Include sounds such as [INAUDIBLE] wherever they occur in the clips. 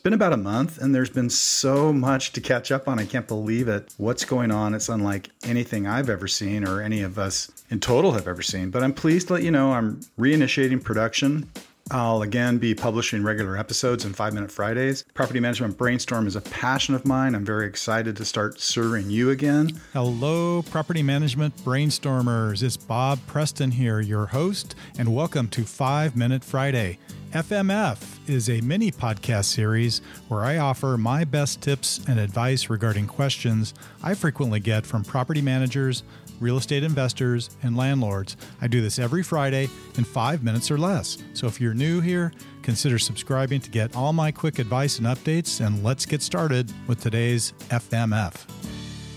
been about a month and there's been so much to catch up on. I can't believe it. What's going on? It's unlike anything I've ever seen or any of us in total have ever seen. But I'm pleased to let you know I'm reinitiating production I'll again be publishing regular episodes and Five Minute Fridays. Property Management Brainstorm is a passion of mine. I'm very excited to start serving you again. Hello, Property Management Brainstormers. It's Bob Preston here, your host, and welcome to Five Minute Friday. FMF is a mini podcast series where I offer my best tips and advice regarding questions I frequently get from property managers, real estate investors, and landlords. I do this every Friday in five minutes or less. So if you're new here, consider subscribing to get all my quick advice and updates. And let's get started with today's FMF.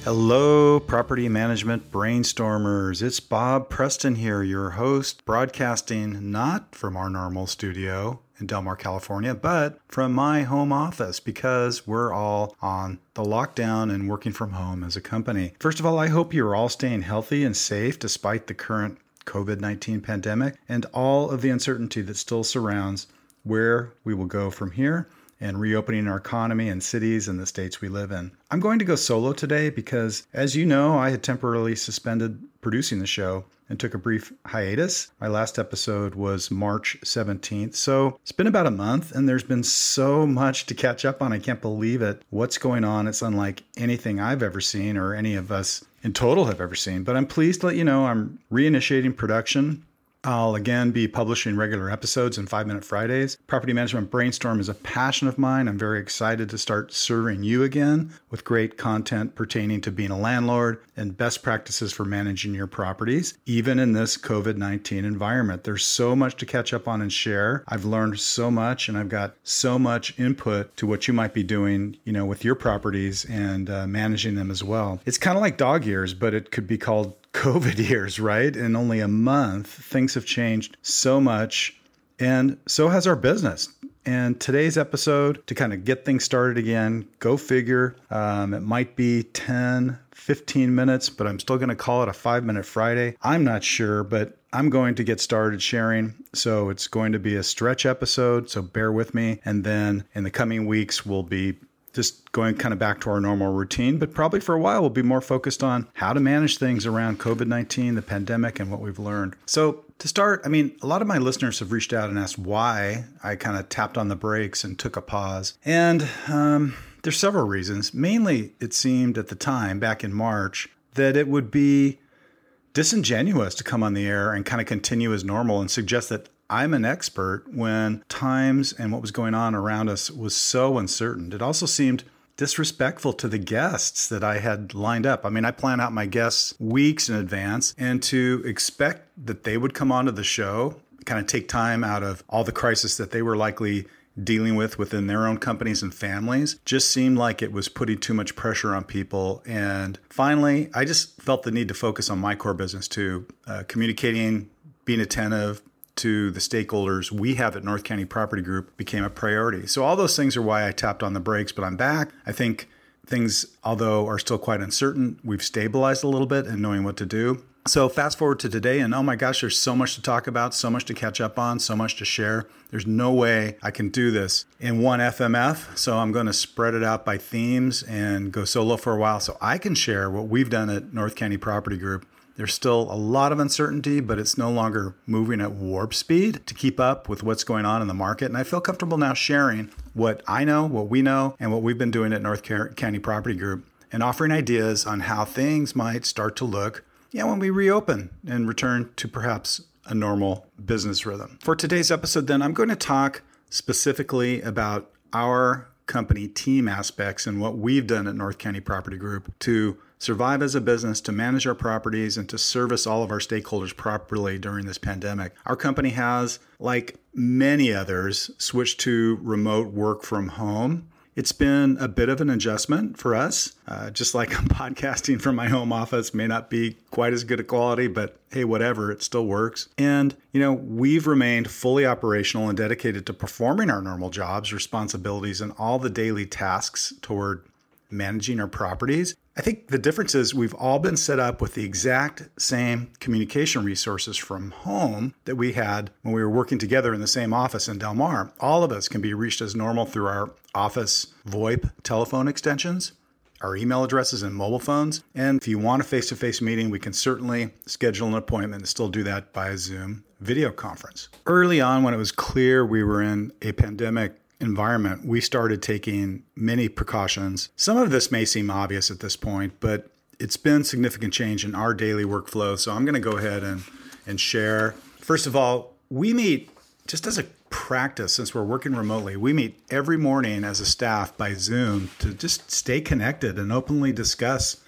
Hello, property management brainstormers. It's Bob Preston here, your host, broadcasting not from our normal studio, in Del Mar, California, but from my home office because we're all on the lockdown and working from home as a company. First of all, I hope you're all staying healthy and safe despite the current COVID 19 pandemic and all of the uncertainty that still surrounds where we will go from here and reopening our economy and cities and the states we live in. I'm going to go solo today because, as you know, I had temporarily suspended producing the show and took a brief hiatus. My last episode was March 17th. So it's been about a month and there's been so much to catch up on. I can't believe it. What's going on? It's unlike anything I've ever seen or any of us in total have ever seen. But I'm pleased to let you know I'm reinitiating production I'll again be publishing regular episodes and Five Minute Fridays. Property Management Brainstorm is a passion of mine. I'm very excited to start serving you again with great content pertaining to being a landlord and best practices for managing your properties, even in this COVID 19 environment. There's so much to catch up on and share. I've learned so much and I've got so much input to what you might be doing, you know, with your properties and uh, managing them as well. It's kind of like dog years, but it could be called COVID [LAUGHS] years, right? In only a month, things have changed so much, and so has our business. And today's episode, to kind of get things started again, go figure. Um, it might be 10, 15 minutes, but I'm still going to call it a five minute Friday. I'm not sure, but I'm going to get started sharing. So it's going to be a stretch episode. So bear with me. And then in the coming weeks, we'll be just going kind of back to our normal routine, but probably for a while we'll be more focused on how to manage things around COVID 19, the pandemic, and what we've learned. So, to start, I mean, a lot of my listeners have reached out and asked why I kind of tapped on the brakes and took a pause. And um, there's several reasons. Mainly, it seemed at the time, back in March, that it would be disingenuous to come on the air and kind of continue as normal and suggest that I'm an expert when times and what was going on around us was so uncertain. It also seemed disrespectful to the guests that I had lined up. I mean, I plan out my guests weeks in advance, and to expect that they would come onto the show, kind of take time out of all the crisis that they were likely dealing with within their own companies and families just seemed like it was putting too much pressure on people. And finally, I just felt the need to focus on my core business too, uh, communicating, being attentive, to the stakeholders we have at North County Property Group became a priority. So, all those things are why I tapped on the brakes, but I'm back. I think things, although are still quite uncertain, we've stabilized a little bit and knowing what to do. So, fast forward to today, and oh my gosh, there's so much to talk about, so much to catch up on, so much to share. There's no way I can do this in one FMF. So, I'm going to spread it out by themes and go solo for a while so I can share what we've done at North County Property Group there's still a lot of uncertainty, but it's no longer moving at warp speed to keep up with what's going on in the market. And I feel comfortable now sharing what I know, what we know, and what we've been doing at North County Property Group and offering ideas on how things might start to look yeah, when we reopen and return to perhaps a normal business rhythm. For today's episode, then, I'm going to talk specifically about our company team aspects and what we've done at North County Property Group to survive as a business, to manage our properties, and to service all of our stakeholders properly during this pandemic. Our company has, like many others, switched to remote work from home. It's been a bit of an adjustment for us. Uh, just like [LAUGHS] podcasting from my home office may not be quite as good a quality, but hey, whatever, it still works. And, you know, we've remained fully operational and dedicated to performing our normal jobs, responsibilities, and all the daily tasks toward managing our properties. I think the difference is we've all been set up with the exact same communication resources from home that we had when we were working together in the same office in Del Mar. All of us can be reached as normal through our office VoIP telephone extensions, our email addresses, and mobile phones. And if you want a face to face meeting, we can certainly schedule an appointment and still do that by Zoom video conference. Early on, when it was clear we were in a pandemic, environment, we started taking many precautions. Some of this may seem obvious at this point, but it's been significant change in our daily workflow. So I'm going to go ahead and, and share. First of all, we meet just as a practice since we're working remotely. We meet every morning as a staff by Zoom to just stay connected and openly discuss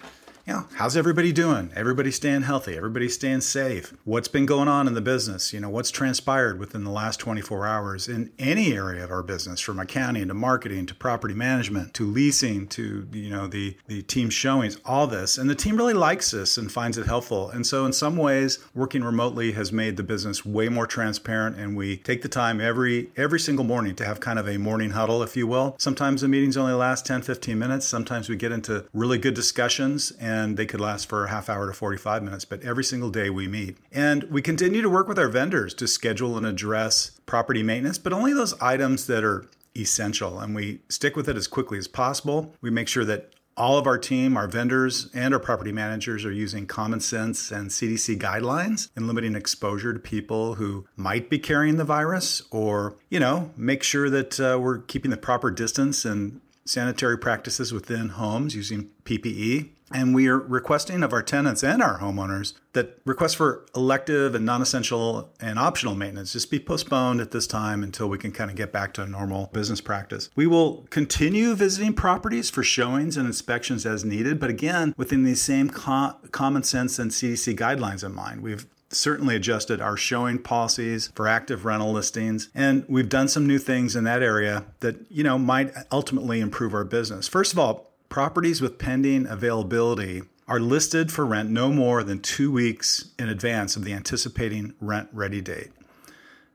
know, how's everybody doing? Everybody staying healthy? Everybody staying safe? What's been going on in the business? You know, what's transpired within the last 24 hours in any area of our business, from accounting to marketing to property management to leasing to, you know, the, the team showings, all this. And the team really likes this and finds it helpful. And so, in some ways, working remotely has made the business way more transparent. And we take the time every every single morning to have kind of a morning huddle, if you will. Sometimes the meetings only last 10, 15 minutes. Sometimes we get into really good discussions and and they could last for a half hour to 45 minutes, but every single day we meet. And we continue to work with our vendors to schedule and address property maintenance, but only those items that are essential. And we stick with it as quickly as possible. We make sure that all of our team, our vendors, and our property managers are using common sense and CDC guidelines in limiting exposure to people who might be carrying the virus, or, you know, make sure that uh, we're keeping the proper distance and sanitary practices within homes using PPE. And we are requesting of our tenants and our homeowners that requests for elective and non essential and optional maintenance just be postponed at this time until we can kind of get back to a normal business practice. We will continue visiting properties for showings and inspections as needed, but again, within these same co- common sense and CDC guidelines in mind. We've certainly adjusted our showing policies for active rental listings and we've done some new things in that area that you know might ultimately improve our business first of all properties with pending availability are listed for rent no more than two weeks in advance of the anticipating rent ready date.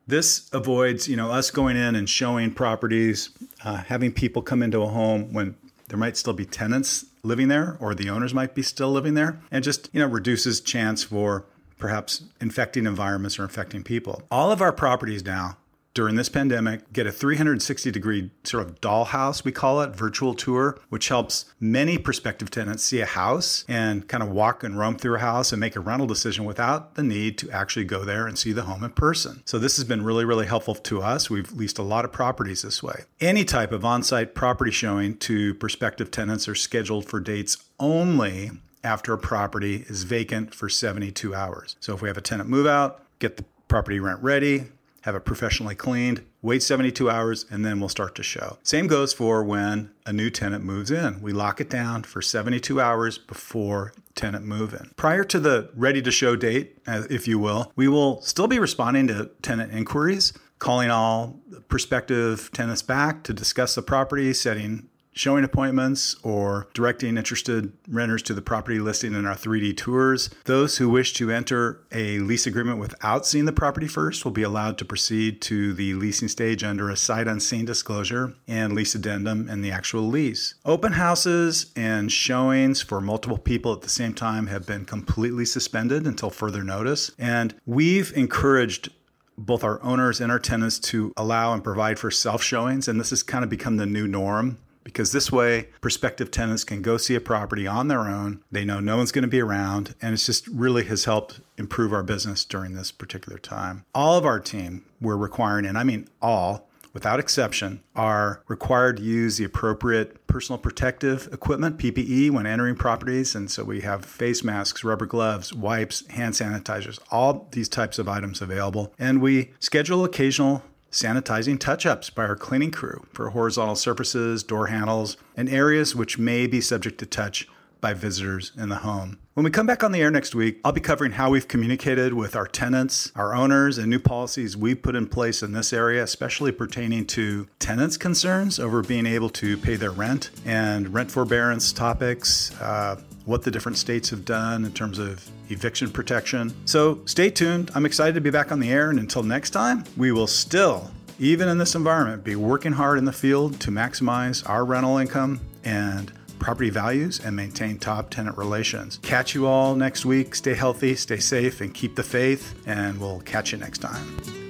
This avoids, you know, us going in and showing properties, uh, having people come into a home when there might still be tenants living there or the owners might be still living there, and just you know reduces chance for perhaps infecting environments or infecting people. All of our properties now during this pandemic get a 360 degree sort of dollhouse, we call it, virtual tour, which helps many prospective tenants see a house and kind of walk and roam through a house and make a rental decision without the need to actually go there and see the home in person. So this has been really, really helpful to us. We've leased a lot of properties this way. Any type of on site property showing to prospective tenants are scheduled for dates only after a property is vacant for 72 hours. So if we have a tenant move out, get the property rent ready, have it professionally cleaned, wait 72 hours, and then we'll start to show. Same goes for when a new tenant moves in. We lock it down for 72 hours before tenant move in. Prior to the ready to show date, uh, if you will, we will still be responding to tenant inquiries, calling all prospective tenants back to discuss the property, setting showing appointments or directing interested renters to the property listing in our 3D tours. Those who wish to enter a lease agreement without seeing the property first will be allowed to proceed to the leasing stage under a sight unseen disclosure and lease addendum and the actual lease. Open houses and showings for multiple people at the same time have been completely suspended until further notice. And we've encouraged both our owners and our tenants to allow and provide for self showings. And this has kind of become the new norm because this way prospective tenants can go see a property on their own. They know no one's going to be around, and it's just really has helped improve our business during this particular time. All of our team we're requiring, and I mean all, without exception, are required to use the appropriate personal protective equipment, PPE, when entering properties. And so we have face masks, rubber gloves, wipes, hand sanitizers, all these types of items available. And we schedule occasional sanitizing touch ups by our cleaning crew for horizontal surfaces, door handles, and areas which may be subject to touch by visitors in the home. When we come back on the air next week, I'll be covering how we've communicated with our tenants, our owners, and new policies we've put in place in this area, especially pertaining to tenants' concerns over being able to pay their rent and rent forbearance topics, uh, what the different states have done in terms of eviction protection. So stay tuned. I'm excited to be back on the air, and until next time, we will still, even in this environment, be working hard in the field to maximize our rental income and property values and maintain top tenant relations. Catch you all next week. Stay healthy, stay safe, and keep the faith, and we'll catch you next time.